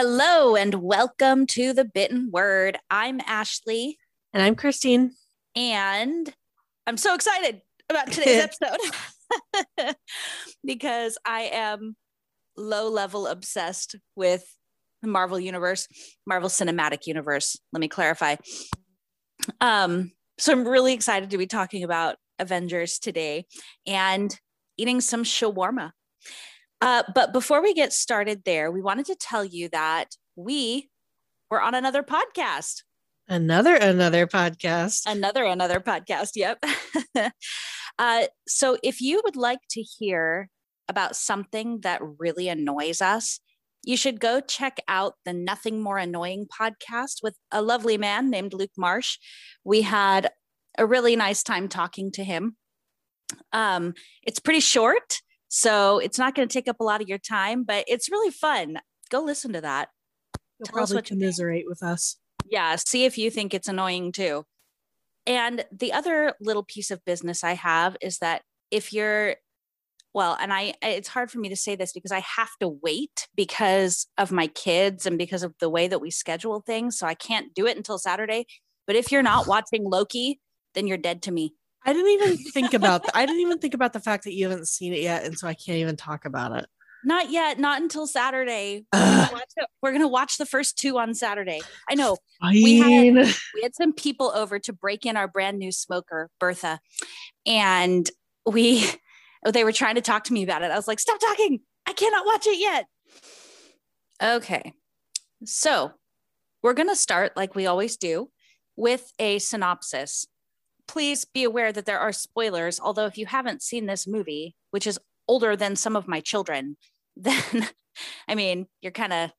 Hello and welcome to the Bitten Word. I'm Ashley. And I'm Christine. And I'm so excited about today's episode because I am low level obsessed with the Marvel Universe, Marvel Cinematic Universe. Let me clarify. Um, so I'm really excited to be talking about Avengers today and eating some shawarma. Uh, but before we get started there, we wanted to tell you that we were on another podcast. Another another podcast. Another another podcast. Yep. uh, so if you would like to hear about something that really annoys us, you should go check out the Nothing More Annoying podcast with a lovely man named Luke Marsh. We had a really nice time talking to him. Um, it's pretty short, so it's not going to take up a lot of your time, but it's really fun. Go listen to that. You'll Tell probably commiserate with us. Yeah, see if you think it's annoying too. And the other little piece of business I have is that if you're well and i it's hard for me to say this because i have to wait because of my kids and because of the way that we schedule things so i can't do it until saturday but if you're not watching loki then you're dead to me i didn't even think about i didn't even think about the fact that you haven't seen it yet and so i can't even talk about it not yet not until saturday we're gonna, we're gonna watch the first two on saturday i know we had, we had some people over to break in our brand new smoker bertha and we oh, they were trying to talk to me about it. I was like, stop talking. I cannot watch it yet. Okay. So we're going to start, like we always do, with a synopsis. Please be aware that there are spoilers. Although, if you haven't seen this movie, which is older than some of my children, then I mean, you're kind of,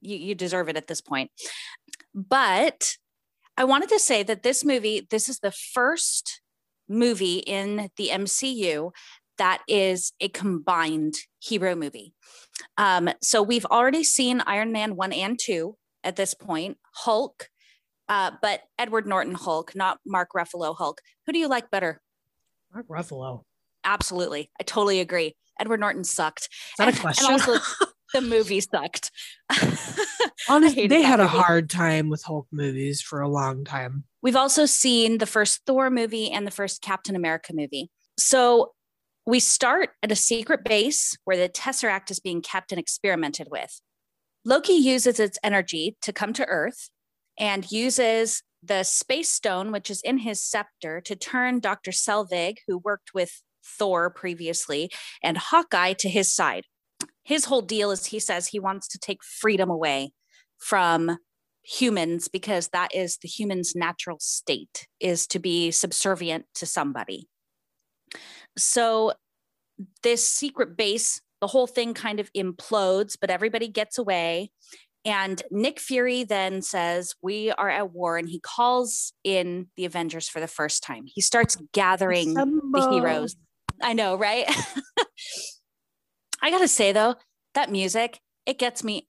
you, you deserve it at this point. But I wanted to say that this movie, this is the first movie in the MCU that is a combined hero movie. Um, so we've already seen Iron Man 1 and 2 at this point, Hulk, uh, but Edward Norton Hulk, not Mark Ruffalo Hulk. Who do you like better? Mark Ruffalo. Absolutely. I totally agree. Edward Norton sucked. Is that and, a question? And also, the movie sucked. Honestly, they had movie. a hard time with Hulk movies for a long time. We've also seen the first Thor movie and the first Captain America movie. So we start at a secret base where the Tesseract is being kept and experimented with. Loki uses its energy to come to Earth and uses the space stone, which is in his scepter, to turn Dr. Selvig, who worked with Thor previously, and Hawkeye to his side his whole deal is he says he wants to take freedom away from humans because that is the human's natural state is to be subservient to somebody so this secret base the whole thing kind of implodes but everybody gets away and nick fury then says we are at war and he calls in the avengers for the first time. He starts gathering the heroes. I know right? I gotta say though, that music, it gets me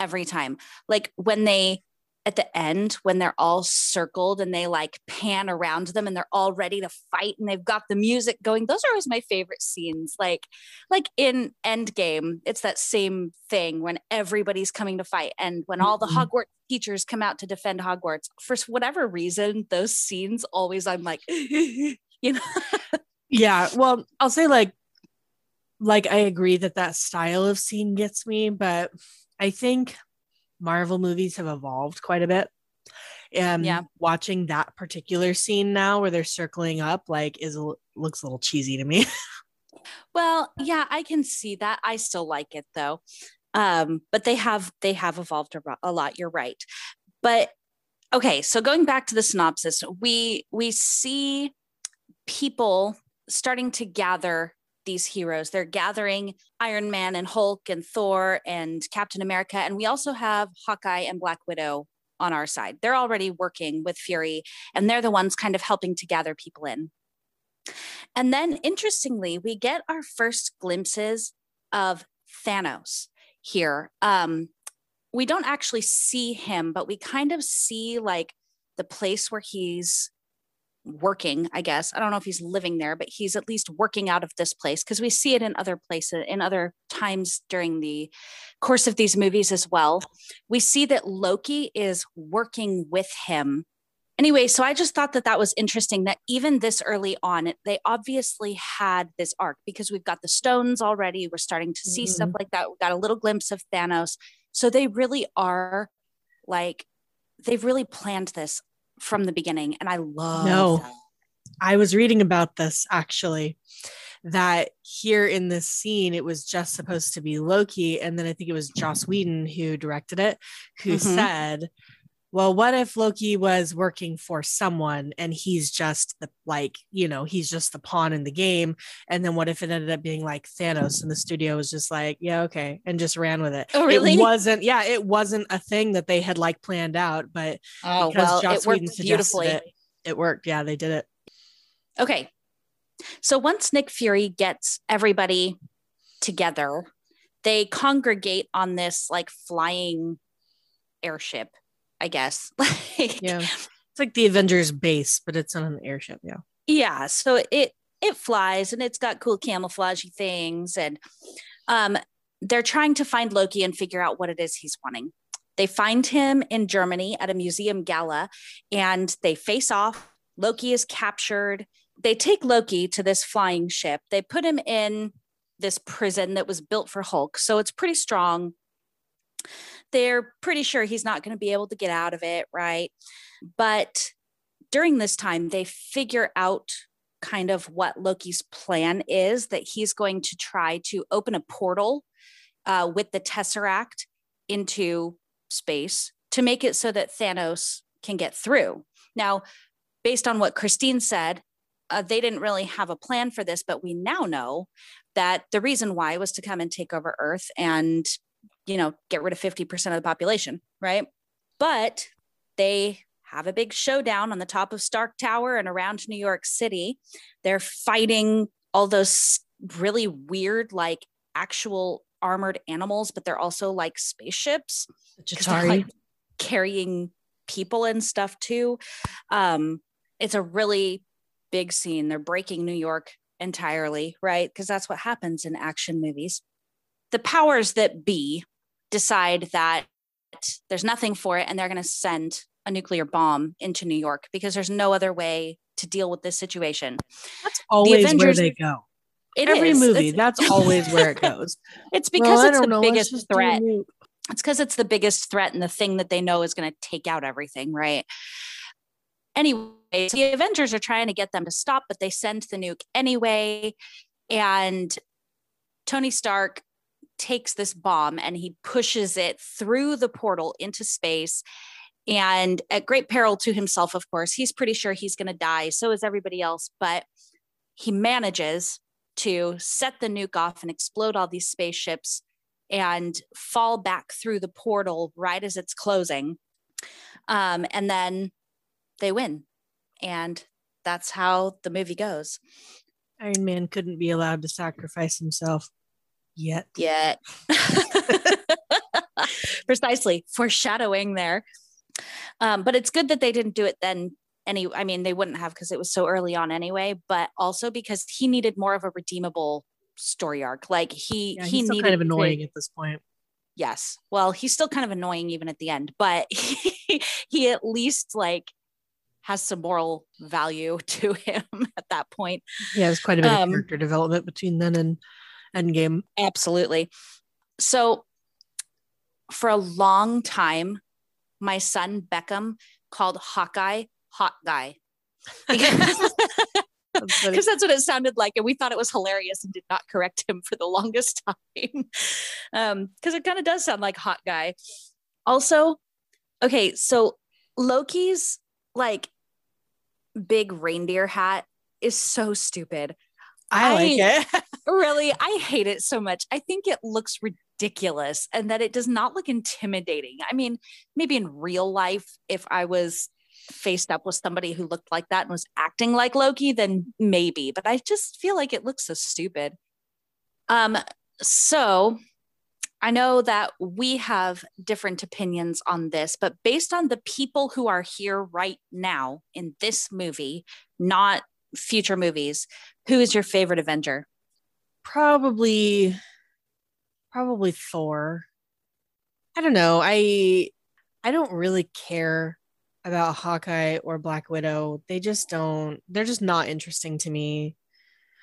every time. Like when they at the end when they're all circled and they like pan around them and they're all ready to fight and they've got the music going. Those are always my favorite scenes. Like like in endgame it's that same thing when everybody's coming to fight and when all the mm-hmm. hogwarts teachers come out to defend hogwarts for whatever reason those scenes always i'm like you know? Yeah well i'll say like like I agree that that style of scene gets me, but I think Marvel movies have evolved quite a bit. And yeah. watching that particular scene now where they're circling up like is looks a little cheesy to me. well, yeah, I can see that. I still like it though. Um, but they have they have evolved a lot, you're right. But okay, so going back to the synopsis, we we see people starting to gather these heroes. They're gathering Iron Man and Hulk and Thor and Captain America. And we also have Hawkeye and Black Widow on our side. They're already working with Fury, and they're the ones kind of helping to gather people in. And then, interestingly, we get our first glimpses of Thanos here. Um, we don't actually see him, but we kind of see like the place where he's working, I guess. I don't know if he's living there, but he's at least working out of this place because we see it in other places, in other times during the course of these movies as well. We see that Loki is working with him. Anyway, so I just thought that that was interesting that even this early on, they obviously had this arc because we've got the stones already. We're starting to see mm-hmm. stuff like that. We got a little glimpse of Thanos. So they really are like, they've really planned this from the beginning. And I love no. That. I was reading about this actually that here in this scene it was just supposed to be Loki and then I think it was Joss Whedon who directed it who mm-hmm. said well what if Loki was working for someone and he's just the like you know he's just the pawn in the game. And then what if it ended up being like Thanos and the studio was just like yeah okay and just ran with it. Oh really? it wasn't yeah it wasn't a thing that they had like planned out but oh well Joss it worked Whedon beautifully. it, it worked. Yeah they did it. Okay. So once Nick Fury gets everybody together, they congregate on this like flying airship, I guess. like, yeah. It's like the Avengers base, but it's on an airship. Yeah. Yeah. So it it flies and it's got cool camouflagey things and um they're trying to find Loki and figure out what it is he's wanting. They find him in Germany at a museum gala and they face off. Loki is captured they take Loki to this flying ship. They put him in this prison that was built for Hulk. So it's pretty strong. They're pretty sure he's not going to be able to get out of it, right? But during this time, they figure out kind of what Loki's plan is that he's going to try to open a portal uh, with the Tesseract into space to make it so that Thanos can get through. Now, based on what Christine said, uh, they didn't really have a plan for this, but we now know that the reason why was to come and take over Earth and, you know, get rid of 50% of the population, right? But they have a big showdown on the top of Stark Tower and around New York City. They're fighting all those really weird, like actual armored animals, but they're also like spaceships. Like carrying people and stuff too. Um, it's a really big scene. They're breaking New York entirely, right? Because that's what happens in action movies. The powers that be decide that there's nothing for it and they're going to send a nuclear bomb into New York because there's no other way to deal with this situation. That's always Avengers, where they go. It Every is. movie, it's, that's always where it goes. It's because well, it's the know. biggest threat. It's because it's the biggest threat and the thing that they know is going to take out everything, right? Anyway, the Avengers are trying to get them to stop, but they send the nuke anyway. And Tony Stark takes this bomb and he pushes it through the portal into space. And at great peril to himself, of course, he's pretty sure he's going to die. So is everybody else. But he manages to set the nuke off and explode all these spaceships and fall back through the portal right as it's closing. Um, and then they win. And that's how the movie goes. Iron Man couldn't be allowed to sacrifice himself yet. Yet. Precisely. Foreshadowing there. Um, but it's good that they didn't do it then any i mean they wouldn't have because it was so early on anyway but also because he needed more of a redeemable story arc like he yeah, he needed kind of annoying to, at this point yes well he's still kind of annoying even at the end but he, he at least like has some moral value to him at that point. Yeah, there's quite a bit um, of character development between then and Endgame. Absolutely. So for a long time, my son Beckham called Hawkeye Hot Guy. Because, because that's what it sounded like. And we thought it was hilarious and did not correct him for the longest time. Um, because it kind of does sound like hot guy. Also, okay, so Loki's like big reindeer hat is so stupid. I, I like it. really, I hate it so much. I think it looks ridiculous and that it does not look intimidating. I mean, maybe in real life, if I was faced up with somebody who looked like that and was acting like Loki, then maybe, but I just feel like it looks so stupid. Um, so I know that we have different opinions on this, but based on the people who are here right now in this movie, not future movies, who is your favorite Avenger? Probably, probably Thor. I don't know. I I don't really care about Hawkeye or Black Widow. They just don't. They're just not interesting to me.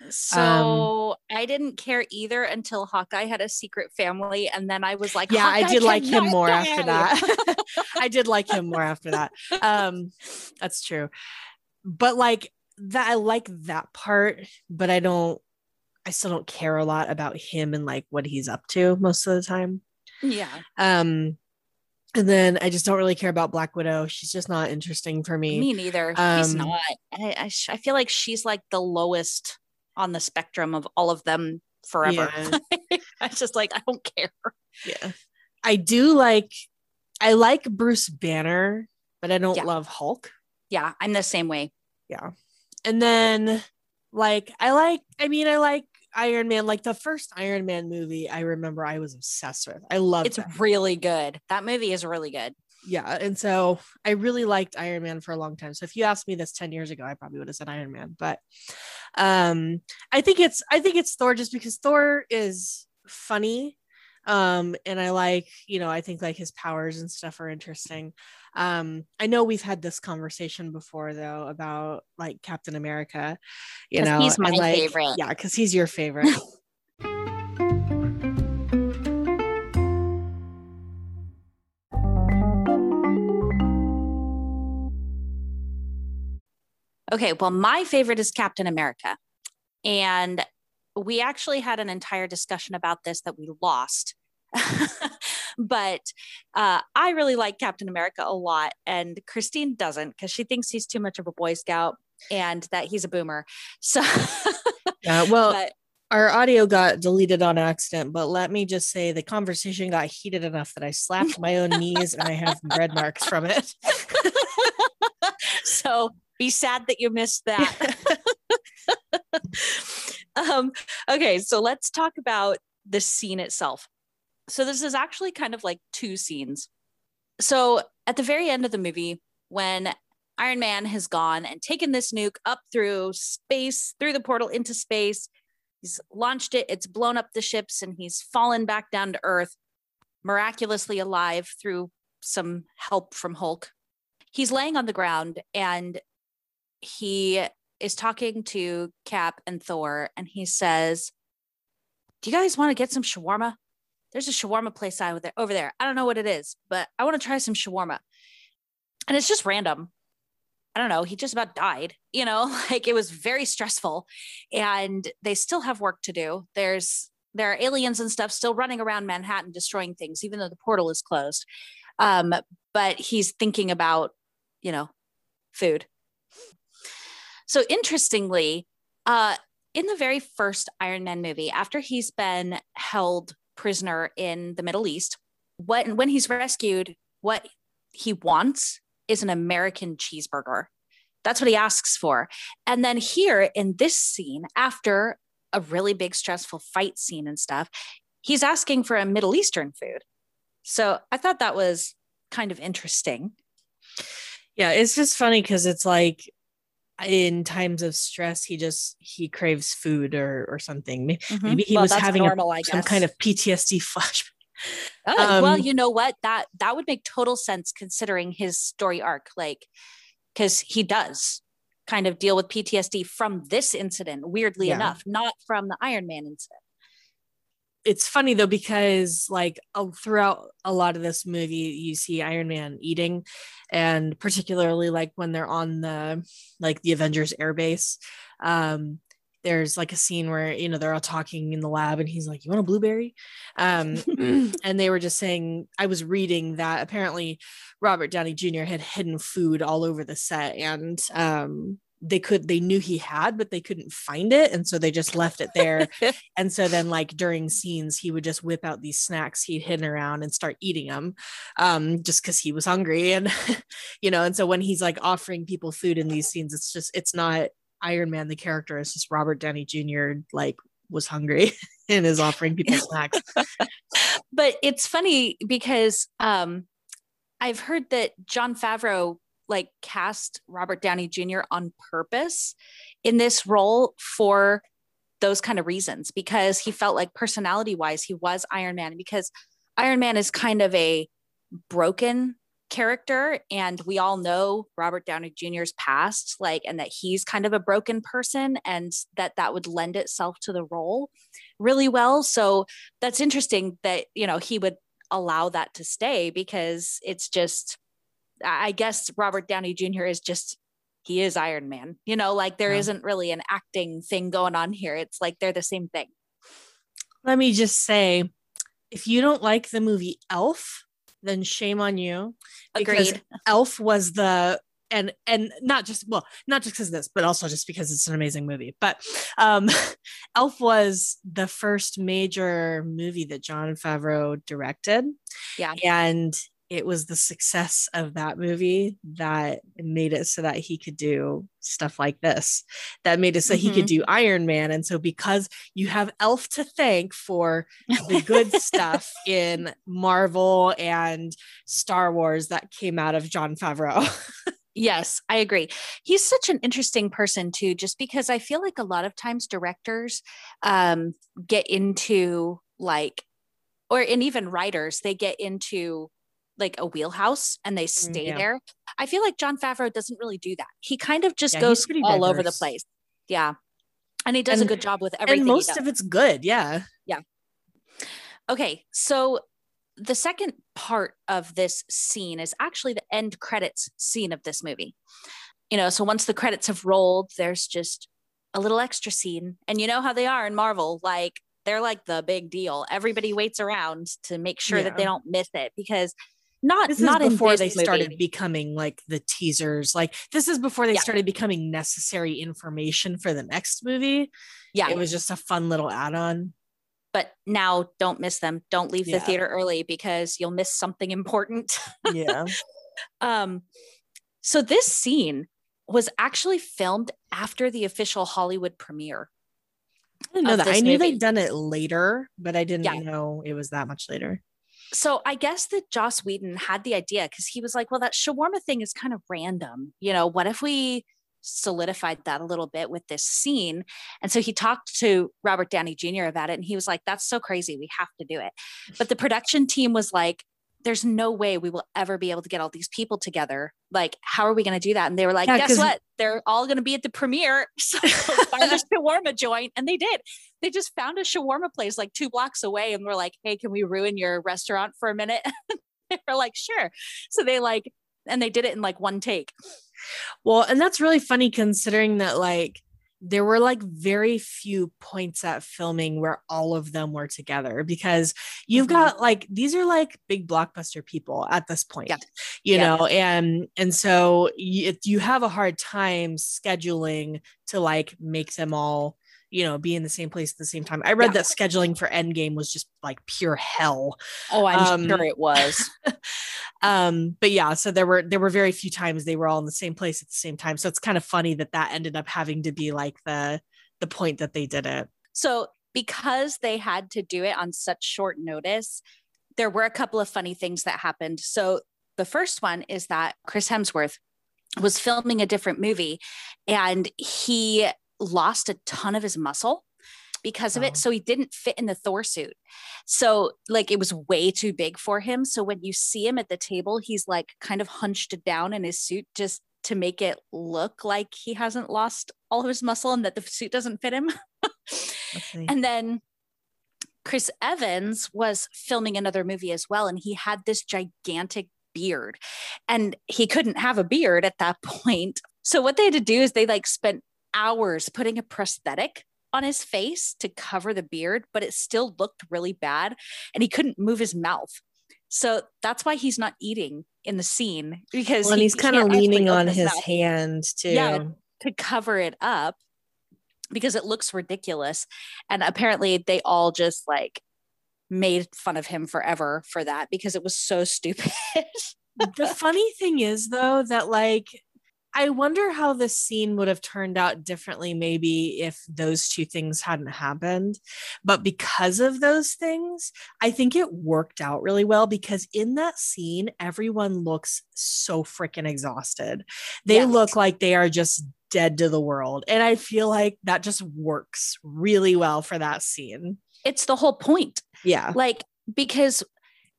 So um, I didn't care either until Hawkeye had a secret family, and then I was like, "Yeah, I did like him more die. after that." I did like him more after that. Um, that's true, but like that, I like that part, but I don't. I still don't care a lot about him and like what he's up to most of the time. Yeah. Um, and then I just don't really care about Black Widow. She's just not interesting for me. Me neither. Um, She's not. I, I, I feel like she's like the lowest on the spectrum of all of them forever. Yeah. I just like I don't care. Yeah. I do like I like Bruce Banner, but I don't yeah. love Hulk. Yeah, I'm the same way. Yeah. And then like I like I mean I like Iron Man like the first Iron Man movie I remember I was obsessed with. I love It's that. really good. That movie is really good yeah and so i really liked iron man for a long time so if you asked me this 10 years ago i probably would have said iron man but um i think it's i think it's thor just because thor is funny um and i like you know i think like his powers and stuff are interesting um i know we've had this conversation before though about like captain america you know he's my like, favorite yeah because he's your favorite Okay, well, my favorite is Captain America. And we actually had an entire discussion about this that we lost. but uh, I really like Captain America a lot. And Christine doesn't because she thinks he's too much of a Boy Scout and that he's a boomer. So, yeah, well, but, our audio got deleted on accident, but let me just say the conversation got heated enough that I slapped my own knees and I have red marks from it. so be sad that you missed that. um, okay, so let's talk about the scene itself. So this is actually kind of like two scenes. So at the very end of the movie, when Iron Man has gone and taken this nuke up through space, through the portal into space, he's launched it, it's blown up the ships, and he's fallen back down to Earth, miraculously alive through some help from Hulk. He's laying on the ground and he is talking to Cap and Thor, and he says, Do you guys want to get some shawarma? There's a shawarma place over there. Over there. I don't know what it is, but I want to try some shawarma. And it's just random. I don't know. He just about died. You know, like it was very stressful, and they still have work to do. There's there are aliens and stuff still running around Manhattan destroying things, even though the portal is closed. Um, but he's thinking about, you know, food so interestingly, uh, in the very first Iron Man movie, after he's been held prisoner in the Middle East, what when he's rescued, what he wants is an American cheeseburger. That's what he asks for. And then here in this scene, after a really big stressful fight scene and stuff, he's asking for a Middle Eastern food. So I thought that was kind of interesting. Yeah, it's just funny because it's like in times of stress he just he craves food or or something. Maybe, mm-hmm. maybe he well, was having normal, a, some kind of ptsd flash oh, um, well you know what? That that would make total sense considering his story arc like because he does kind of deal with ptsd from this incident weirdly yeah. enough not from the iron man incident it's funny though because like throughout a lot of this movie you see iron man eating and particularly like when they're on the like the avengers airbase um there's like a scene where you know they're all talking in the lab and he's like you want a blueberry? Um and they were just saying i was reading that apparently robert downey jr had hidden food all over the set and um they could they knew he had but they couldn't find it and so they just left it there and so then like during scenes he would just whip out these snacks he'd hidden around and start eating them um just because he was hungry and you know and so when he's like offering people food in these scenes it's just it's not iron man the character it's just robert downey jr like was hungry and is offering people snacks. but it's funny because um, I've heard that Jon Favreau like cast Robert Downey Jr. on purpose in this role for those kind of reasons because he felt like personality wise he was Iron Man because Iron Man is kind of a broken character and we all know Robert Downey Jr.'s past like and that he's kind of a broken person and that that would lend itself to the role really well so that's interesting that you know he would allow that to stay because it's just I guess Robert Downey Jr. is just he is Iron Man you know like there yeah. not really an acting thing going on here it's like they're the same thing let me just say if you don't like the movie Elf then shame on you. Agreed. Elf was the and and not just well not just because of this but also just because it's an amazing movie but um elf was the first major movie that Jon favreau directed yeah and it was the success of that movie that made it so that he could do stuff like this that made it so mm-hmm. he could mm-hmm. do iron man and so because you have elf to thank for the good stuff in marvel and star wars that came out of jon favreau Yes, I agree. He's such an interesting person too, just because I feel like a lot of times directors um, get into like, or and even writers, they get into like a wheelhouse and they mm, stay yeah. there. I feel like Jon Favreau doesn't really do that. He kind of just yeah, goes all diverse. over the place. Yeah. And he does and, a good job with everything. And most of it's good. Yeah. Yeah. Okay. So the second part of this scene is actually the end credits scene of this movie. You know, so once the credits have rolled, there's just a little extra scene. And you know how they are in Marvel, like they're like the big deal. Everybody waits around to make sure yeah. that they don't miss it because not this not before they started becoming like the teasers like this is before they yeah. started becoming necessary information for the next movie yeah it was just a fun little add-on but now don't miss them don't leave yeah. the theater early because you'll miss something important yeah um so this scene was actually filmed after the official hollywood premiere I didn't know that. I knew movie. they'd done it later, but I didn't yeah. know it was that much later so I guess that Joss Whedon had the idea because he was like, well, that shawarma thing is kind of random. You know, what if we solidified that a little bit with this scene? And so he talked to Robert Downey Jr. about it and he was like, that's so crazy. We have to do it. But the production team was like, there's no way we will ever be able to get all these people together. Like, how are we going to do that? And they were like, yeah, guess what? They're all going to be at the premiere. So find a shawarma joint. And they did. They just found a shawarma place like two blocks away and were like, hey, can we ruin your restaurant for a minute? they were like, sure. So they like, and they did it in like one take. Well, and that's really funny considering that like there were like very few points at filming where all of them were together because you've mm-hmm. got like these are like big blockbuster people at this point yeah. you yeah. know and and so you, you have a hard time scheduling to like make them all you know, be in the same place at the same time. I read yeah. that scheduling for Endgame was just like pure hell. Oh, I'm um, sure it was. um, but yeah, so there were there were very few times they were all in the same place at the same time. So it's kind of funny that that ended up having to be like the the point that they did it. So because they had to do it on such short notice, there were a couple of funny things that happened. So the first one is that Chris Hemsworth was filming a different movie and he lost a ton of his muscle because of oh. it. So he didn't fit in the Thor suit. So, like, it was way too big for him. So, when you see him at the table, he's like kind of hunched down in his suit just to make it look like he hasn't lost all of his muscle and that the suit doesn't fit him. okay. And then Chris Evans was filming another movie as well. And he had this gigantic beard and he couldn't have a beard at that point. So, what they had to do is they like spent hours putting a prosthetic on his face to cover the beard, but it still looked really bad and he couldn't move his mouth. So that's why he's not eating in the scene because well, he, he's kind of leaning on his, his hand too. Yeah, to cover it up because it looks ridiculous. And apparently they all just like made fun of him forever for that because it was so stupid. the funny thing is though that like I wonder how this scene would have turned out differently, maybe if those two things hadn't happened. But because of those things, I think it worked out really well because in that scene, everyone looks so freaking exhausted. They look like they are just dead to the world. And I feel like that just works really well for that scene. It's the whole point. Yeah. Like, because,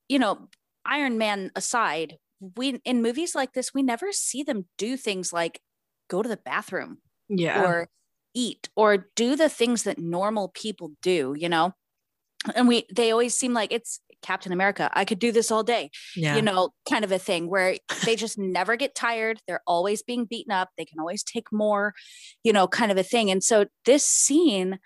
you know, Iron Man aside, we in movies like this we never see them do things like go to the bathroom yeah. or eat or do the things that normal people do you know? And we they always seem like it's captain america i could do this all day yeah. you know kind of a thing where they just never get tired. They're always being beaten up. They can always take more you know kind of a thing. And so this scene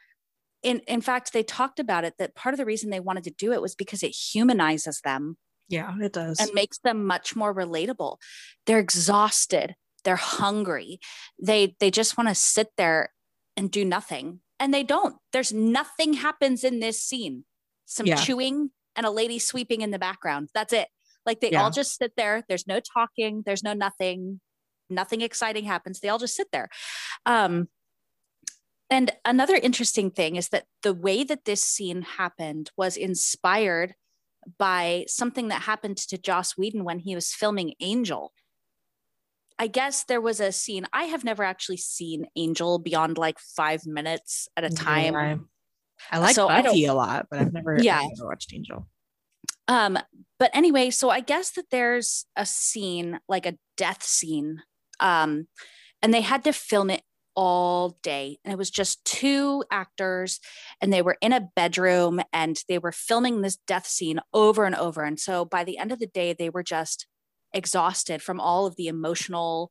in in fact they talked about it that part of the reason they wanted to do it was because it humanizes them yeah, it does. And makes them much more relatable. They're exhausted, they're hungry. They they just want to sit there and do nothing. And they don't. There's nothing happens in this scene. Some yeah. chewing and a lady sweeping in the background. That's it. Like they yeah. all just sit there. There's no talking, there's no nothing. Nothing exciting happens. They all just sit there. Um and another interesting thing is that the way that this scene happened was inspired by something that happened to Joss Whedon when he was filming Angel. I guess there was a scene. I have never actually seen Angel beyond like five minutes at a time. Yeah, I like so Buffy a lot, but I've never, yeah. I've never watched Angel. Um, but anyway, so I guess that there's a scene, like a death scene. Um, and they had to film it all day. And it was just two actors, and they were in a bedroom and they were filming this death scene over and over. And so by the end of the day, they were just exhausted from all of the emotional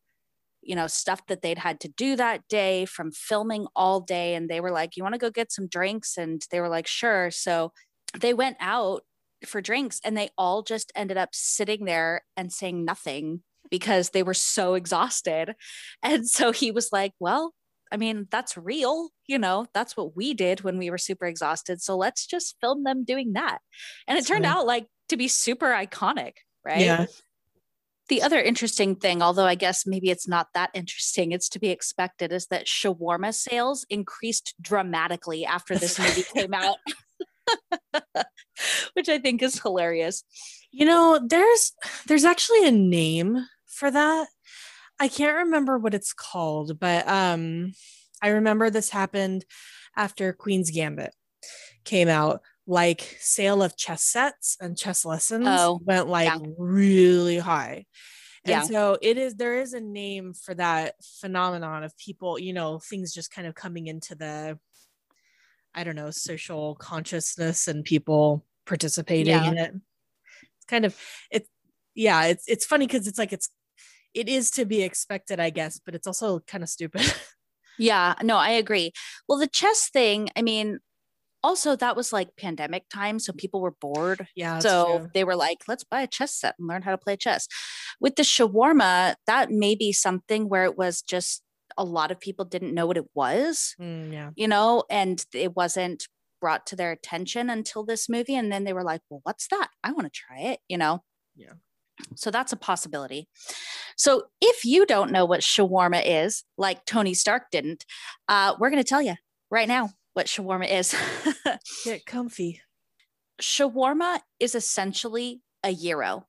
you know stuff that they'd had to do that day from filming all day and they were like you want to go get some drinks and they were like sure so they went out for drinks and they all just ended up sitting there and saying nothing because they were so exhausted. And so he was like, well, I mean, that's real. You know, that's what we did when we were super exhausted. So let's just film them doing that. And it turned out like to be super iconic, right? Yeah. The other interesting thing, although I guess maybe it's not that interesting, it's to be expected, is that shawarma sales increased dramatically after this movie came out. which I think is hilarious. You know, there's there's actually a name for that. I can't remember what it's called, but um I remember this happened after Queen's Gambit came out. Like sale of chess sets and chess lessons oh, went like yeah. really high. And yeah. so it is there is a name for that phenomenon of people, you know, things just kind of coming into the I don't know, social consciousness and people participating yeah. in it. It's kind of it's yeah, it's it's funny because it's like it's it is to be expected, I guess, but it's also kind of stupid. yeah, no, I agree. Well, the chess thing, I mean, also that was like pandemic time so people were bored yeah so true. they were like let's buy a chess set and learn how to play chess with the shawarma that may be something where it was just a lot of people didn't know what it was mm, yeah you know and it wasn't brought to their attention until this movie and then they were like well what's that i want to try it you know yeah so that's a possibility. So if you don't know what shawarma is, like Tony Stark didn't, uh, we're going to tell you right now what shawarma is. Get comfy. Shawarma is essentially a gyro.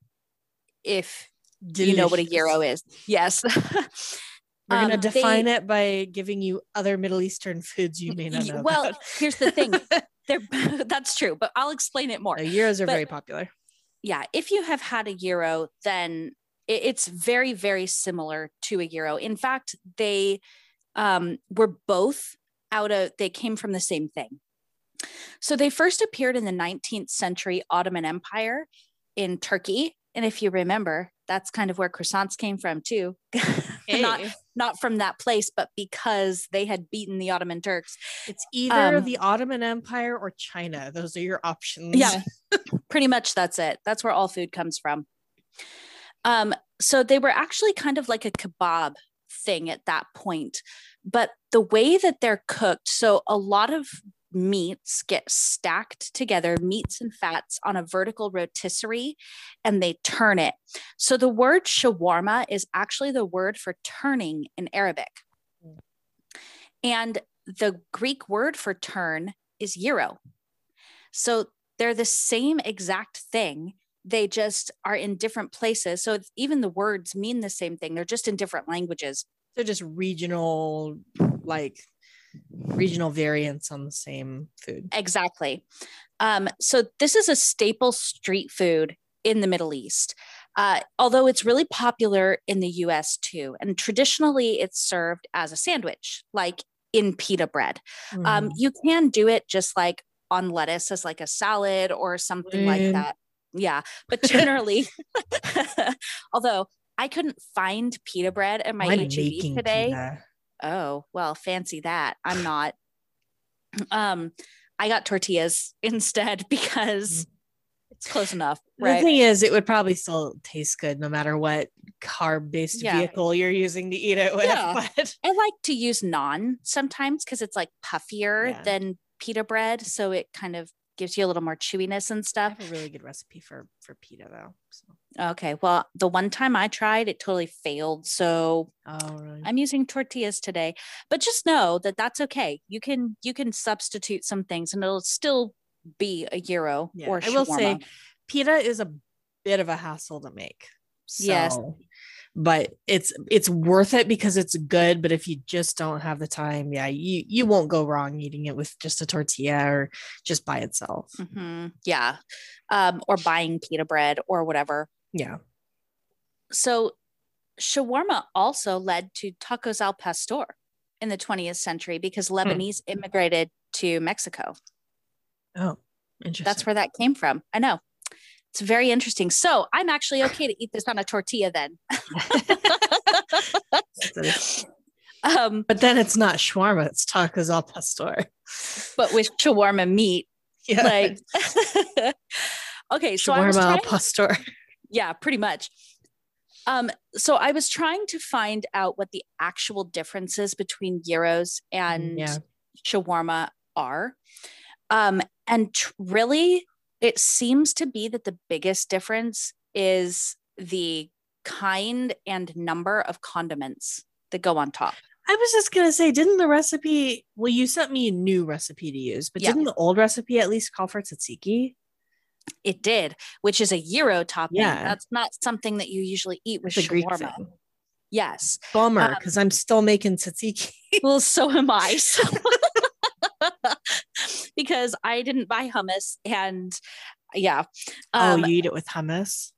If Delicious. you know what a gyro is, yes. We're going to um, define they, it by giving you other Middle Eastern foods you may not know. Well, about. here's the thing. that's true, but I'll explain it more. The gyros are but, very popular yeah, if you have had a gyro, then it's very, very similar to a gyro. In fact, they um, were both out of, they came from the same thing. So they first appeared in the 19th century Ottoman Empire in Turkey. And if you remember, that's kind of where croissants came from too. Hey. not not from that place, but because they had beaten the Ottoman Turks. It's either um, the Ottoman Empire or China. Those are your options. Yeah, pretty much that's it. That's where all food comes from. Um, so they were actually kind of like a kebab thing at that point, but the way that they're cooked, so a lot of meats get stacked together, meats and fats on a vertical rotisserie, and they turn it. So the word shawarma is actually the word for turning in Arabic. And the Greek word for turn is gyro. So they're the same exact thing. They just are in different places. So even the words mean the same thing. They're just in different languages. They're just regional, like regional variants on the same food. Exactly. Um, so this is a staple street food in the Middle East. Uh, although it's really popular in the US too. And traditionally, it's served as a sandwich, like in pita bread. Mm. Um, you can do it just like on lettuce as like a salad or something mm. like that. Yeah. But generally, although I couldn't find pita bread in my HEB today. Pita. Oh, well, fancy that. I'm not. Um, I got tortillas instead because it's close enough. Right? The thing is, it would probably still taste good no matter what carb based yeah. vehicle you're using to eat it with. Yeah. But I like to use naan sometimes because it's like puffier yeah. than pita bread. So it kind of gives you a little more chewiness and stuff. I have a really good recipe for for pita though. So. Okay, well, the one time I tried, it totally failed. So oh, really? I'm using tortillas today. But just know that that's okay. You can you can substitute some things, and it'll still be a gyro yeah, or shawarma. I will say, pita is a bit of a hassle to make. So. Yes, but it's it's worth it because it's good but if you just don't have the time yeah you you won't go wrong eating it with just a tortilla or just by itself. Mm-hmm. yeah. Um, or buying pita bread or whatever. Yeah. So shawarma also led to tacos al pastor in the 20th century because hmm. lebanese hmm. immigrated to mexico. Oh interesting. That's where that came from. I know it's very interesting. So I'm actually okay to eat this on a tortilla then. um, but then it's not shawarma, it's tacos al pastor. But with shawarma meat. Yeah. Like okay, so shawarma trying, shawarma al pastor. Yeah, pretty much. Um, so I was trying to find out what the actual differences between gyros and yeah. shawarma are. Um, and tr- really it seems to be that the biggest difference is the kind and number of condiments that go on top. I was just gonna say, didn't the recipe? Well, you sent me a new recipe to use, but didn't the old recipe at least call for tzatziki? It did, which is a gyro topping. Yeah, that's not something that you usually eat with shawarma. Yes, bummer because um, I'm still making tzatziki. well, so am I. So because I didn't buy hummus and yeah. Um, oh, you eat it with hummus?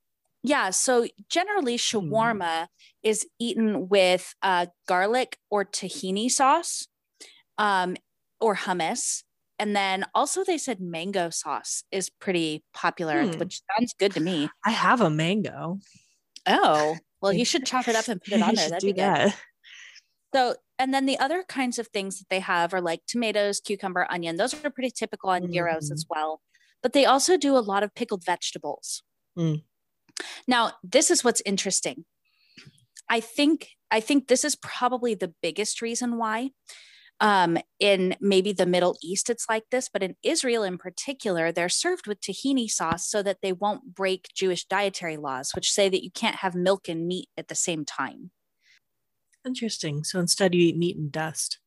Yeah. So generally, hmm. shawarma mm. is eaten with uh, garlic or tahini sauce um, or hummus. And then also, they said mango sauce is pretty popular, hmm. which sounds good to me. I have a mango. Oh, well, you should chop it up and put it on there. That'd be that. So and then the other kinds of things that they have are like tomatoes, cucumber, onion. Those are pretty typical on gyros mm. as well. But they also do a lot of pickled vegetables. Mm. Now, this is what's interesting. I think I think this is probably the biggest reason why. Um, in maybe the Middle East, it's like this, but in Israel in particular, they're served with tahini sauce so that they won't break Jewish dietary laws, which say that you can't have milk and meat at the same time. Interesting. So instead, you eat meat and dust.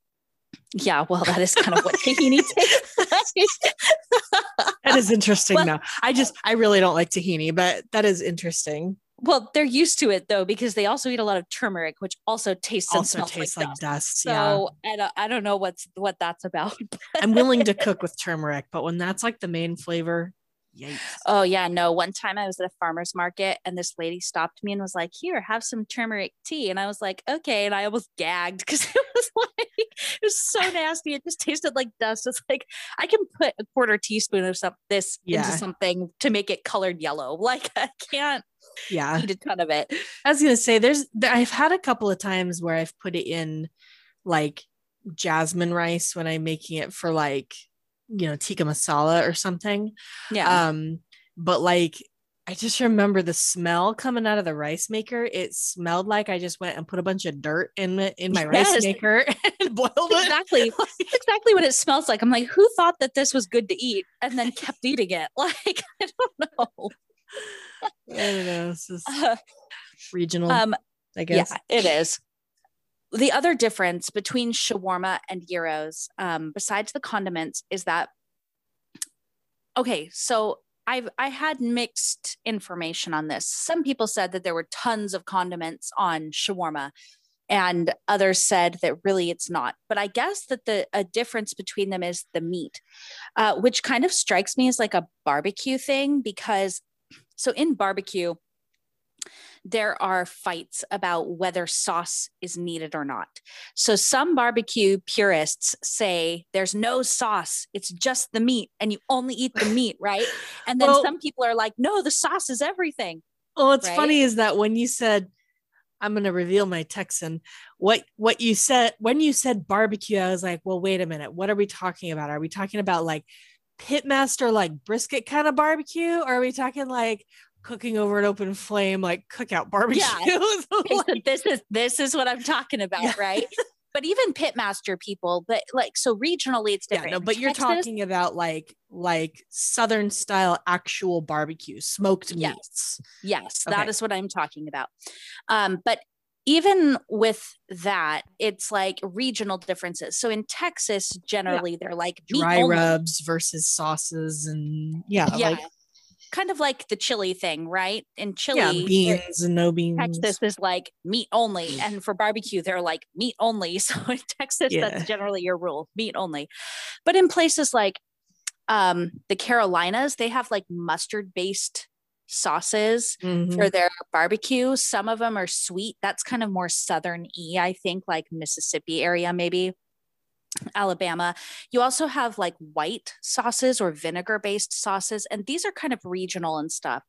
Yeah, well, that is kind of what tahini tastes. that is interesting. Well, now, I just I really don't like tahini, but that is interesting. Well, they're used to it though because they also eat a lot of turmeric, which also tastes also tastes like, like dust. dust. So yeah. I don't, I don't know what's what that's about. I'm willing to cook with turmeric, but when that's like the main flavor, Yikes. Oh yeah, no. One time I was at a farmer's market and this lady stopped me and was like, "Here, have some turmeric tea." And I was like, "Okay." And I almost gagged because it was like it was so nasty. It just tasted like dust. It's like I can put a quarter teaspoon of some this yeah. into something to make it colored yellow. Like I can't yeah eat a ton of it. I was gonna say there's I've had a couple of times where I've put it in like jasmine rice when I'm making it for like you know tikka masala or something yeah um but like I just remember the smell coming out of the rice maker. It smelled like I just went and put a bunch of dirt in it in my yes. rice maker and boiled it. Exactly. exactly what it smells like. I'm like, who thought that this was good to eat and then kept eating it? Like, I don't know. I don't know. This is uh, regional. Um, I guess. Yeah, it is. The other difference between shawarma and gyros, um, besides the condiments, is that okay, so I've I had mixed information on this. Some people said that there were tons of condiments on shawarma, and others said that really it's not. But I guess that the a difference between them is the meat, uh, which kind of strikes me as like a barbecue thing because so in barbecue there are fights about whether sauce is needed or not. So some barbecue purists say there's no sauce, it's just the meat, and you only eat the meat, right? And then well, some people are like, no, the sauce is everything. Well, what's right? funny is that when you said, I'm going to reveal my Texan. What what you said when you said barbecue, I was like, well, wait a minute. What are we talking about? Are we talking about like pitmaster like brisket kind of barbecue or are we talking like cooking over an open flame like cookout barbecue. Yeah. okay, so this is this is what I'm talking about, yeah. right? But even pitmaster people, but like so regionally it's different. Yeah, no, but you're talking about like like southern style actual barbecue, smoked meats. Yes, yes okay. that is what I'm talking about. Um, but even with that, it's like regional differences. So in Texas, generally yeah. they're like dry rubs versus sauces, and yeah, yeah. Like, kind of like the chili thing, right? In chili, yeah, beans and no beans. Texas is like meat only, and for barbecue, they're like meat only. So in Texas, yeah. that's generally your rule, meat only. But in places like um, the Carolinas, they have like mustard based sauces mm-hmm. for their barbecue. Some of them are sweet. That's kind of more southern e, I think, like Mississippi area maybe. Alabama. You also have like white sauces or vinegar based sauces, and these are kind of regional and stuff.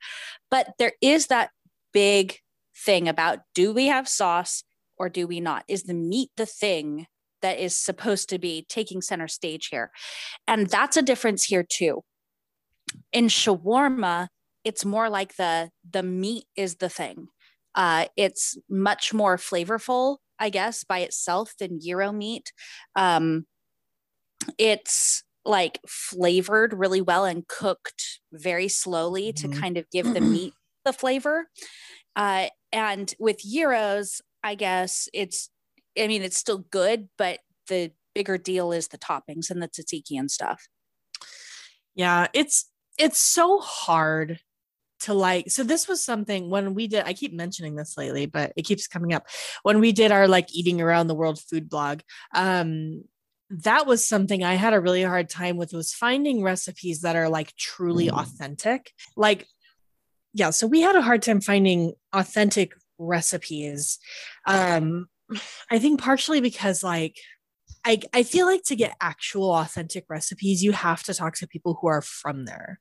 But there is that big thing about do we have sauce or do we not? Is the meat the thing that is supposed to be taking center stage here? And that's a difference here too. In shawarma, it's more like the the meat is the thing. Uh, it's much more flavorful I guess, by itself than gyro meat. Um, it's like flavored really well and cooked very slowly mm-hmm. to kind of give the meat the flavor. Uh, and with gyros, I guess it's, I mean, it's still good, but the bigger deal is the toppings and the tzatziki and stuff. Yeah, it's it's so hard to like so this was something when we did i keep mentioning this lately but it keeps coming up when we did our like eating around the world food blog um that was something i had a really hard time with was finding recipes that are like truly mm. authentic like yeah so we had a hard time finding authentic recipes um i think partially because like I, I feel like to get actual authentic recipes, you have to talk to people who are from there.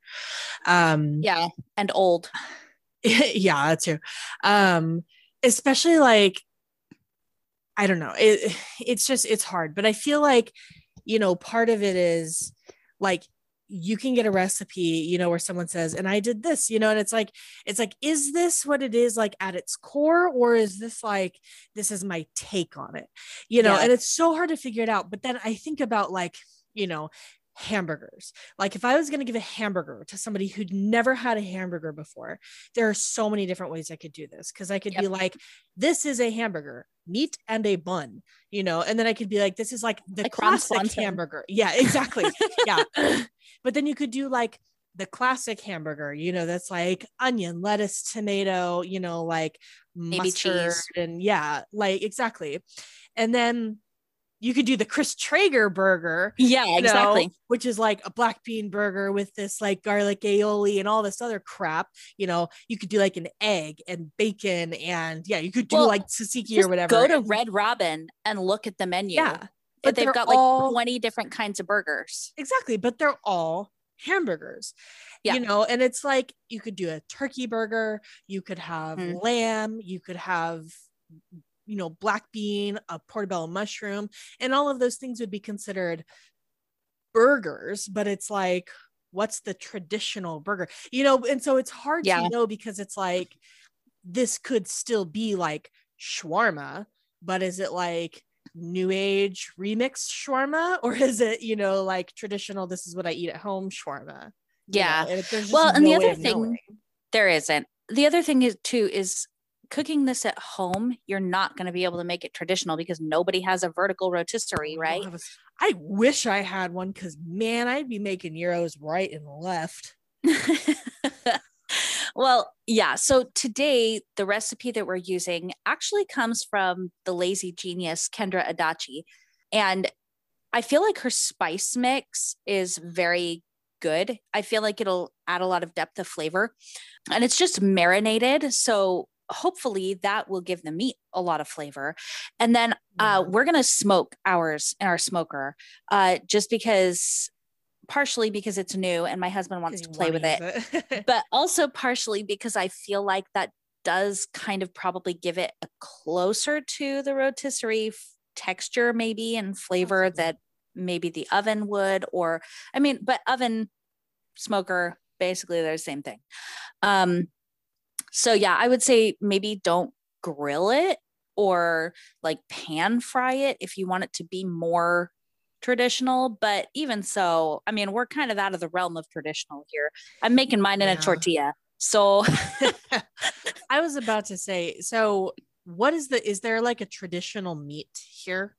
Um, yeah, and old. yeah, that's true. Um, especially like, I don't know. It, it's just it's hard, but I feel like, you know, part of it is like you can get a recipe you know where someone says and i did this you know and it's like it's like is this what it is like at its core or is this like this is my take on it you know yeah. and it's so hard to figure it out but then i think about like you know hamburgers. Like if I was going to give a hamburger to somebody who'd never had a hamburger before, there are so many different ways I could do this because I could yep. be like, this is a hamburger, meat and a bun, you know, and then I could be like, this is like the like classic hamburger. Yeah, exactly. yeah. but then you could do like the classic hamburger, you know, that's like onion, lettuce, tomato, you know, like Maybe mustard cheese. and yeah, like exactly. And then you could do the Chris Traeger burger. Yeah, exactly. Know, which is like a black bean burger with this like garlic aioli and all this other crap. You know, you could do like an egg and bacon and yeah, you could do well, like tzatziki or whatever. Go to Red Robin and look at the menu. Yeah. But they've got all, like 20 different kinds of burgers. Exactly. But they're all hamburgers. Yeah. You know, and it's like you could do a turkey burger, you could have mm. lamb, you could have you know, black bean, a portobello mushroom, and all of those things would be considered burgers, but it's like, what's the traditional burger? You know and so it's hard yeah. to know because it's like this could still be like shawarma but is it like new age remix shawarma? Or is it you know like traditional this is what i eat at home shawarma? Yeah. you know, well and no the other thing knowing. there isn't. The other thing is too is cooking this at home you're not going to be able to make it traditional because nobody has a vertical rotisserie oh, right I wish I had one because man, I'd be making gyros right and left. well, yeah. So today, the recipe that we're using actually comes from the lazy genius, Kendra Adachi. And I feel like her spice mix is very good. I feel like it'll add a lot of depth of flavor. And it's just marinated. So hopefully that will give the meat a lot of flavor. And then uh, we're going to smoke ours in our smoker uh, just because partially because it's new and my husband wants to play with it, it. but also partially because I feel like that does kind of probably give it a closer to the rotisserie f- texture maybe and flavor Absolutely. that maybe the oven would or I mean but oven smoker basically they're the same thing. Um so yeah, I would say maybe don't grill it or like pan fry it if you want it to be more traditional. But even so, I mean, we're kind of out of the realm of traditional here. I'm making mine in yeah. a tortilla. So I was about to say, so what is the is there like a traditional meat here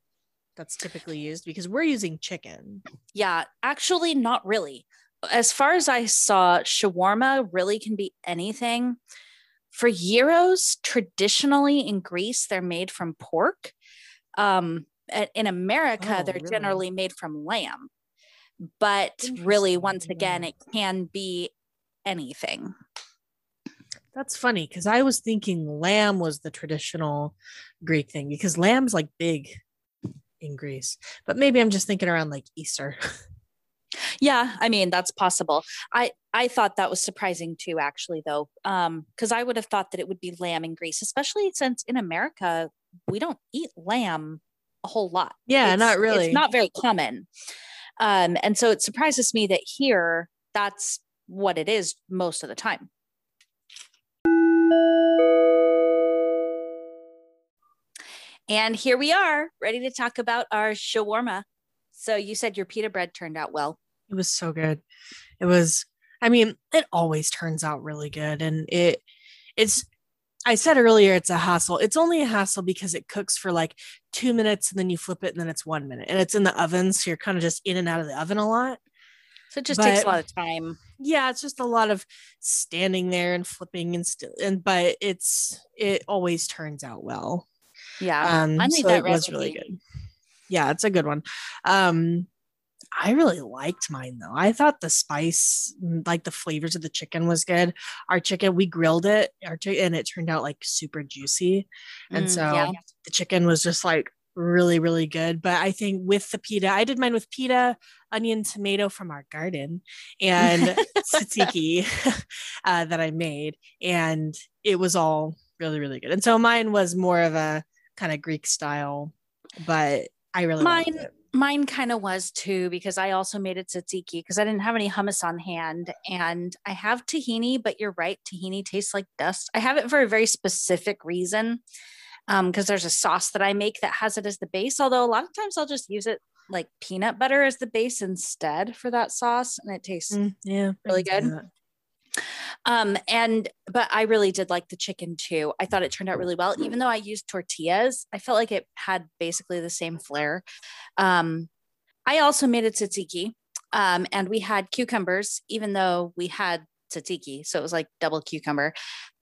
that's typically used? Because we're using chicken. Yeah, actually not really. As far as I saw, shawarma really can be anything. For gyros, traditionally in Greece, they're made from pork. Um, in America, oh, they're really? generally made from lamb. But really, once again, it can be anything. That's funny because I was thinking lamb was the traditional Greek thing because lamb's like big in Greece. But maybe I'm just thinking around like Easter. Yeah, I mean that's possible. I I thought that was surprising too, actually, though, because um, I would have thought that it would be lamb in Greece, especially since in America we don't eat lamb a whole lot. Yeah, it's, not really. It's not very common, um, and so it surprises me that here that's what it is most of the time. And here we are, ready to talk about our shawarma. So you said your pita bread turned out well. It was so good. It was, I mean, it always turns out really good. And it, it's, I said earlier, it's a hassle. It's only a hassle because it cooks for like two minutes and then you flip it and then it's one minute and it's in the oven. So you're kind of just in and out of the oven a lot. So it just but, takes a lot of time. Yeah, it's just a lot of standing there and flipping and still and but it's it always turns out well. Yeah. Um so it recipe. was really good. Yeah, it's a good one. Um I really liked mine though. I thought the spice, mm, like the flavors of the chicken was good. Our chicken, we grilled it, our and it turned out like super juicy. And mm, so yeah. the chicken was just like really, really good. But I think with the pita, I did mine with pita, onion, tomato from our garden, and tzatziki uh, that I made. And it was all really, really good. And so mine was more of a kind of Greek style, but I really mine mine kind of was too because I also made it tzatziki because I didn't have any hummus on hand and I have tahini but you're right tahini tastes like dust. I have it for a very specific reason because um, there's a sauce that I make that has it as the base although a lot of times I'll just use it like peanut butter as the base instead for that sauce and it tastes mm, yeah really good. Um, and but I really did like the chicken too. I thought it turned out really well, even though I used tortillas. I felt like it had basically the same flair. Um, I also made a tzatziki, um, and we had cucumbers, even though we had tzatziki, so it was like double cucumber.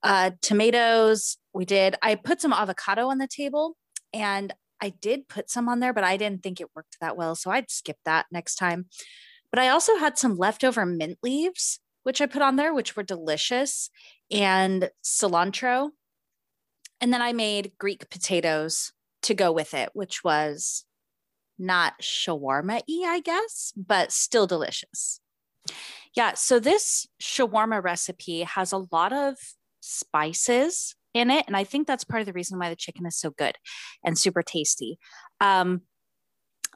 Uh, tomatoes, we did. I put some avocado on the table, and I did put some on there, but I didn't think it worked that well, so I'd skip that next time. But I also had some leftover mint leaves which I put on there, which were delicious, and cilantro. And then I made Greek potatoes to go with it, which was not shawarma y, I guess, but still delicious. Yeah. So this shawarma recipe has a lot of spices in it. And I think that's part of the reason why the chicken is so good and super tasty. Um,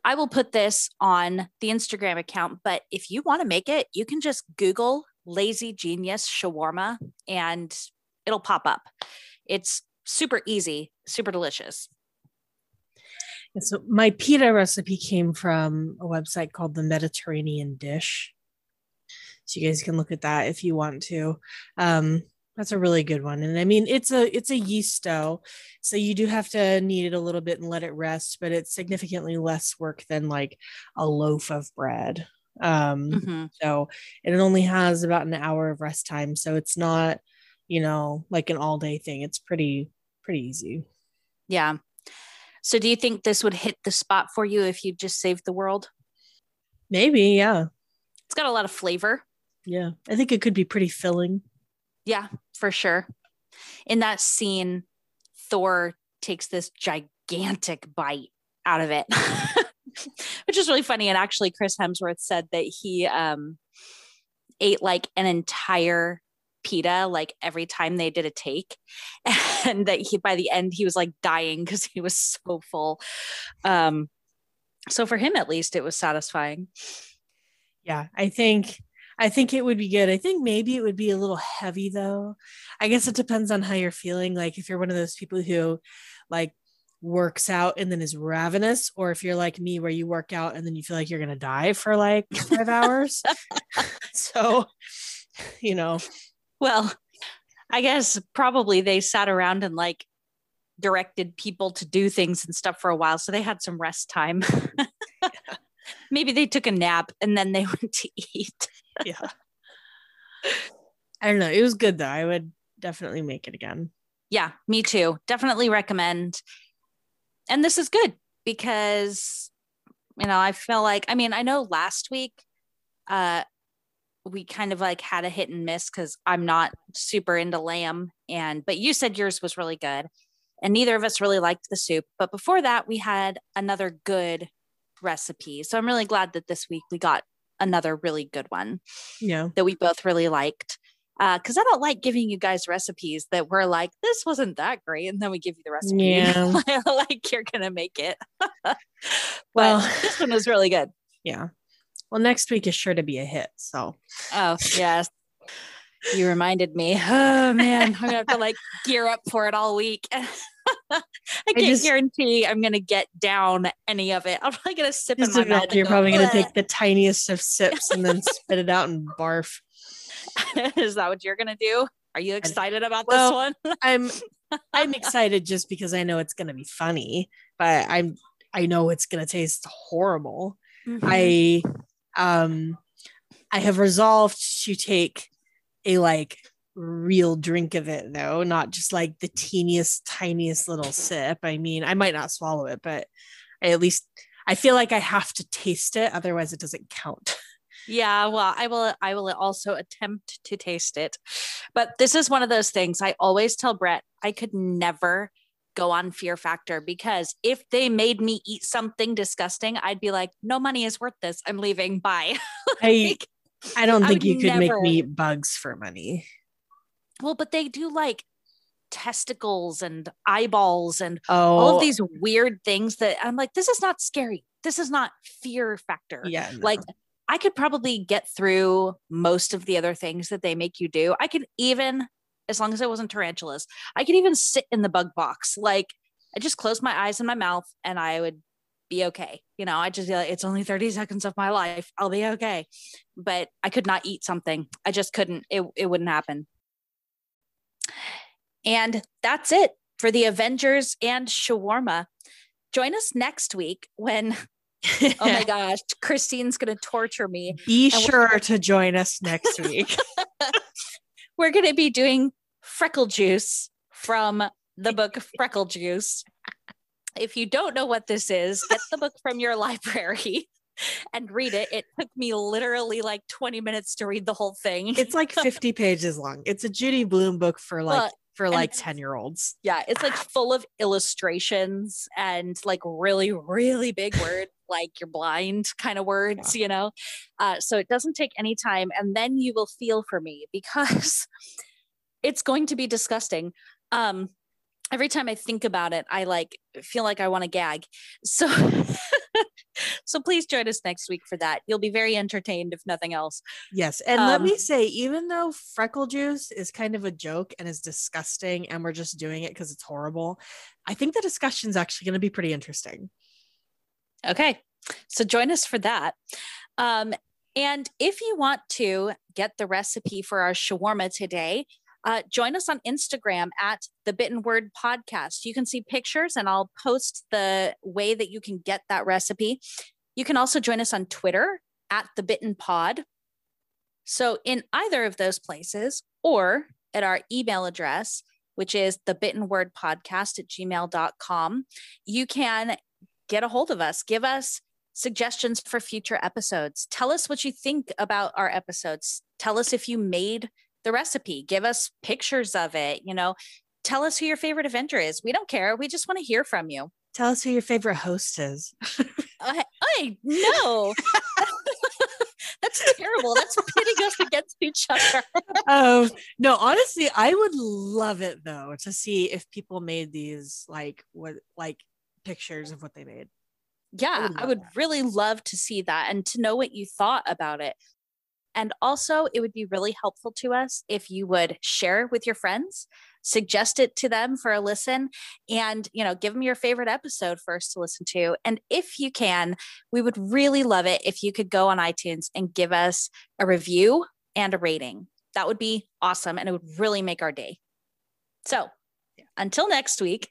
I will put this on the Instagram account, but if you want to make it, you can just Google Lazy Genius Shawarma and it'll pop up. It's super easy, super delicious. And so my pita recipe came from a website called the Mediterranean Dish. So you guys can look at that if you want to. Um, that's a really good one. And I mean, it's a it's a yeast dough, so you do have to knead it a little bit and let it rest, but it's significantly less work than like a loaf of bread. Um, mm-hmm. so and it only has about an hour of rest time, so it's not, you know, like an all day thing. It's pretty pretty easy. Yeah. So do you think this would hit the spot for you if you just saved the world? Maybe, yeah. It's got a lot of flavor. Yeah. I think it could be pretty filling. Yeah, for sure. In that scene, Thor takes this gigantic bite out of it, which is really funny. And actually, Chris Hemsworth said that he um, ate like an entire pita like every time they did a take and that he by the end he was like dying because he was so full um so for him at least it was satisfying yeah i think I think it would be good. I think maybe it would be a little heavy though. I guess it depends on how you're feeling. Like if you're one of those people who like works out and then is ravenous, or if you're like me where you work out and then you feel like you're gonna die for like five hours. so, you know. Well, I guess probably they sat around and like directed people to do things and stuff for a while. So they had some rest time. Maybe they took a nap and then they went to eat yeah. I don't know. It was good though. I would definitely make it again. Yeah, me too. Definitely recommend. And this is good because you know, I feel like I mean, I know last week uh we kind of like had a hit and miss cuz I'm not super into lamb and but you said yours was really good and neither of us really liked the soup. But before that, we had another good recipe. So I'm really glad that this week we got another really good one. Yeah. That we both really liked. Uh, because I don't like giving you guys recipes that we're like, this wasn't that great, and then we give you the recipe. Yeah. like you're gonna make it. well, this one was really good. Yeah. Well, next week is sure to be a hit. So. Oh yes. You reminded me. Oh man, I'm gonna have to like gear up for it all week. I can't I just, guarantee I'm gonna get down any of it. I'm probably gonna sip in my mouth. You're probably gonna take the tiniest of sips and then spit it out and barf. Is that what you're gonna do? Are you excited about well, this one? I'm I'm excited just because I know it's gonna be funny, but I'm I know it's gonna taste horrible. Mm-hmm. I um I have resolved to take a like real drink of it though, not just like the teeniest, tiniest little sip. I mean, I might not swallow it, but I at least I feel like I have to taste it, otherwise it doesn't count. Yeah, well, I will I will also attempt to taste it. But this is one of those things I always tell Brett, I could never go on fear factor because if they made me eat something disgusting, I'd be like, no money is worth this. I'm leaving. Bye. like, I I don't think you could never... make me eat bugs for money. Well, but they do like testicles and eyeballs and oh. all of these weird things that I'm like, this is not scary. This is not fear factor. Yeah. No. Like I could probably get through most of the other things that they make you do. I could even, as long as it wasn't tarantulas, I could even sit in the bug box. Like I just close my eyes and my mouth and I would be okay. You know, I just feel like it's only 30 seconds of my life. I'll be okay. But I could not eat something. I just couldn't. It it wouldn't happen. And that's it for the Avengers and shawarma. Join us next week when, oh my gosh, Christine's going to torture me. Be sure to join us next week. we're going to be doing Freckle Juice from the book Freckle Juice. If you don't know what this is, get the book from your library and read it. It took me literally like 20 minutes to read the whole thing. It's like 50 pages long. It's a Judy Blume book for like well, for like 10 year olds. Yeah, it's like full of illustrations and like really, really big words, like you're blind kind of words, yeah. you know? Uh, so it doesn't take any time. And then you will feel for me because it's going to be disgusting. Um, every time I think about it, I like feel like I want to gag. So so please join us next week for that. You'll be very entertained, if nothing else. Yes. And um, let me say, even though freckle juice is kind of a joke and is disgusting, and we're just doing it because it's horrible, I think the discussion is actually going to be pretty interesting. Okay. So join us for that. Um, and if you want to get the recipe for our shawarma today, uh, join us on Instagram at the Bitten Word Podcast. You can see pictures and I'll post the way that you can get that recipe. You can also join us on Twitter at the Bitten Pod. So, in either of those places or at our email address, which is the bitten word podcast at gmail.com, you can get a hold of us. Give us suggestions for future episodes. Tell us what you think about our episodes. Tell us if you made the recipe, give us pictures of it, you know, tell us who your favorite Avenger is. We don't care. We just want to hear from you. Tell us who your favorite host is. I, I no. That's terrible. That's pitting us against each other. um, no, honestly, I would love it though to see if people made these like what like pictures of what they made. Yeah, I would, I would really love to see that and to know what you thought about it. And also, it would be really helpful to us if you would share with your friends, suggest it to them for a listen, and you know, give them your favorite episode first to listen to. And if you can, we would really love it if you could go on iTunes and give us a review and a rating. That would be awesome, and it would really make our day. So, until next week,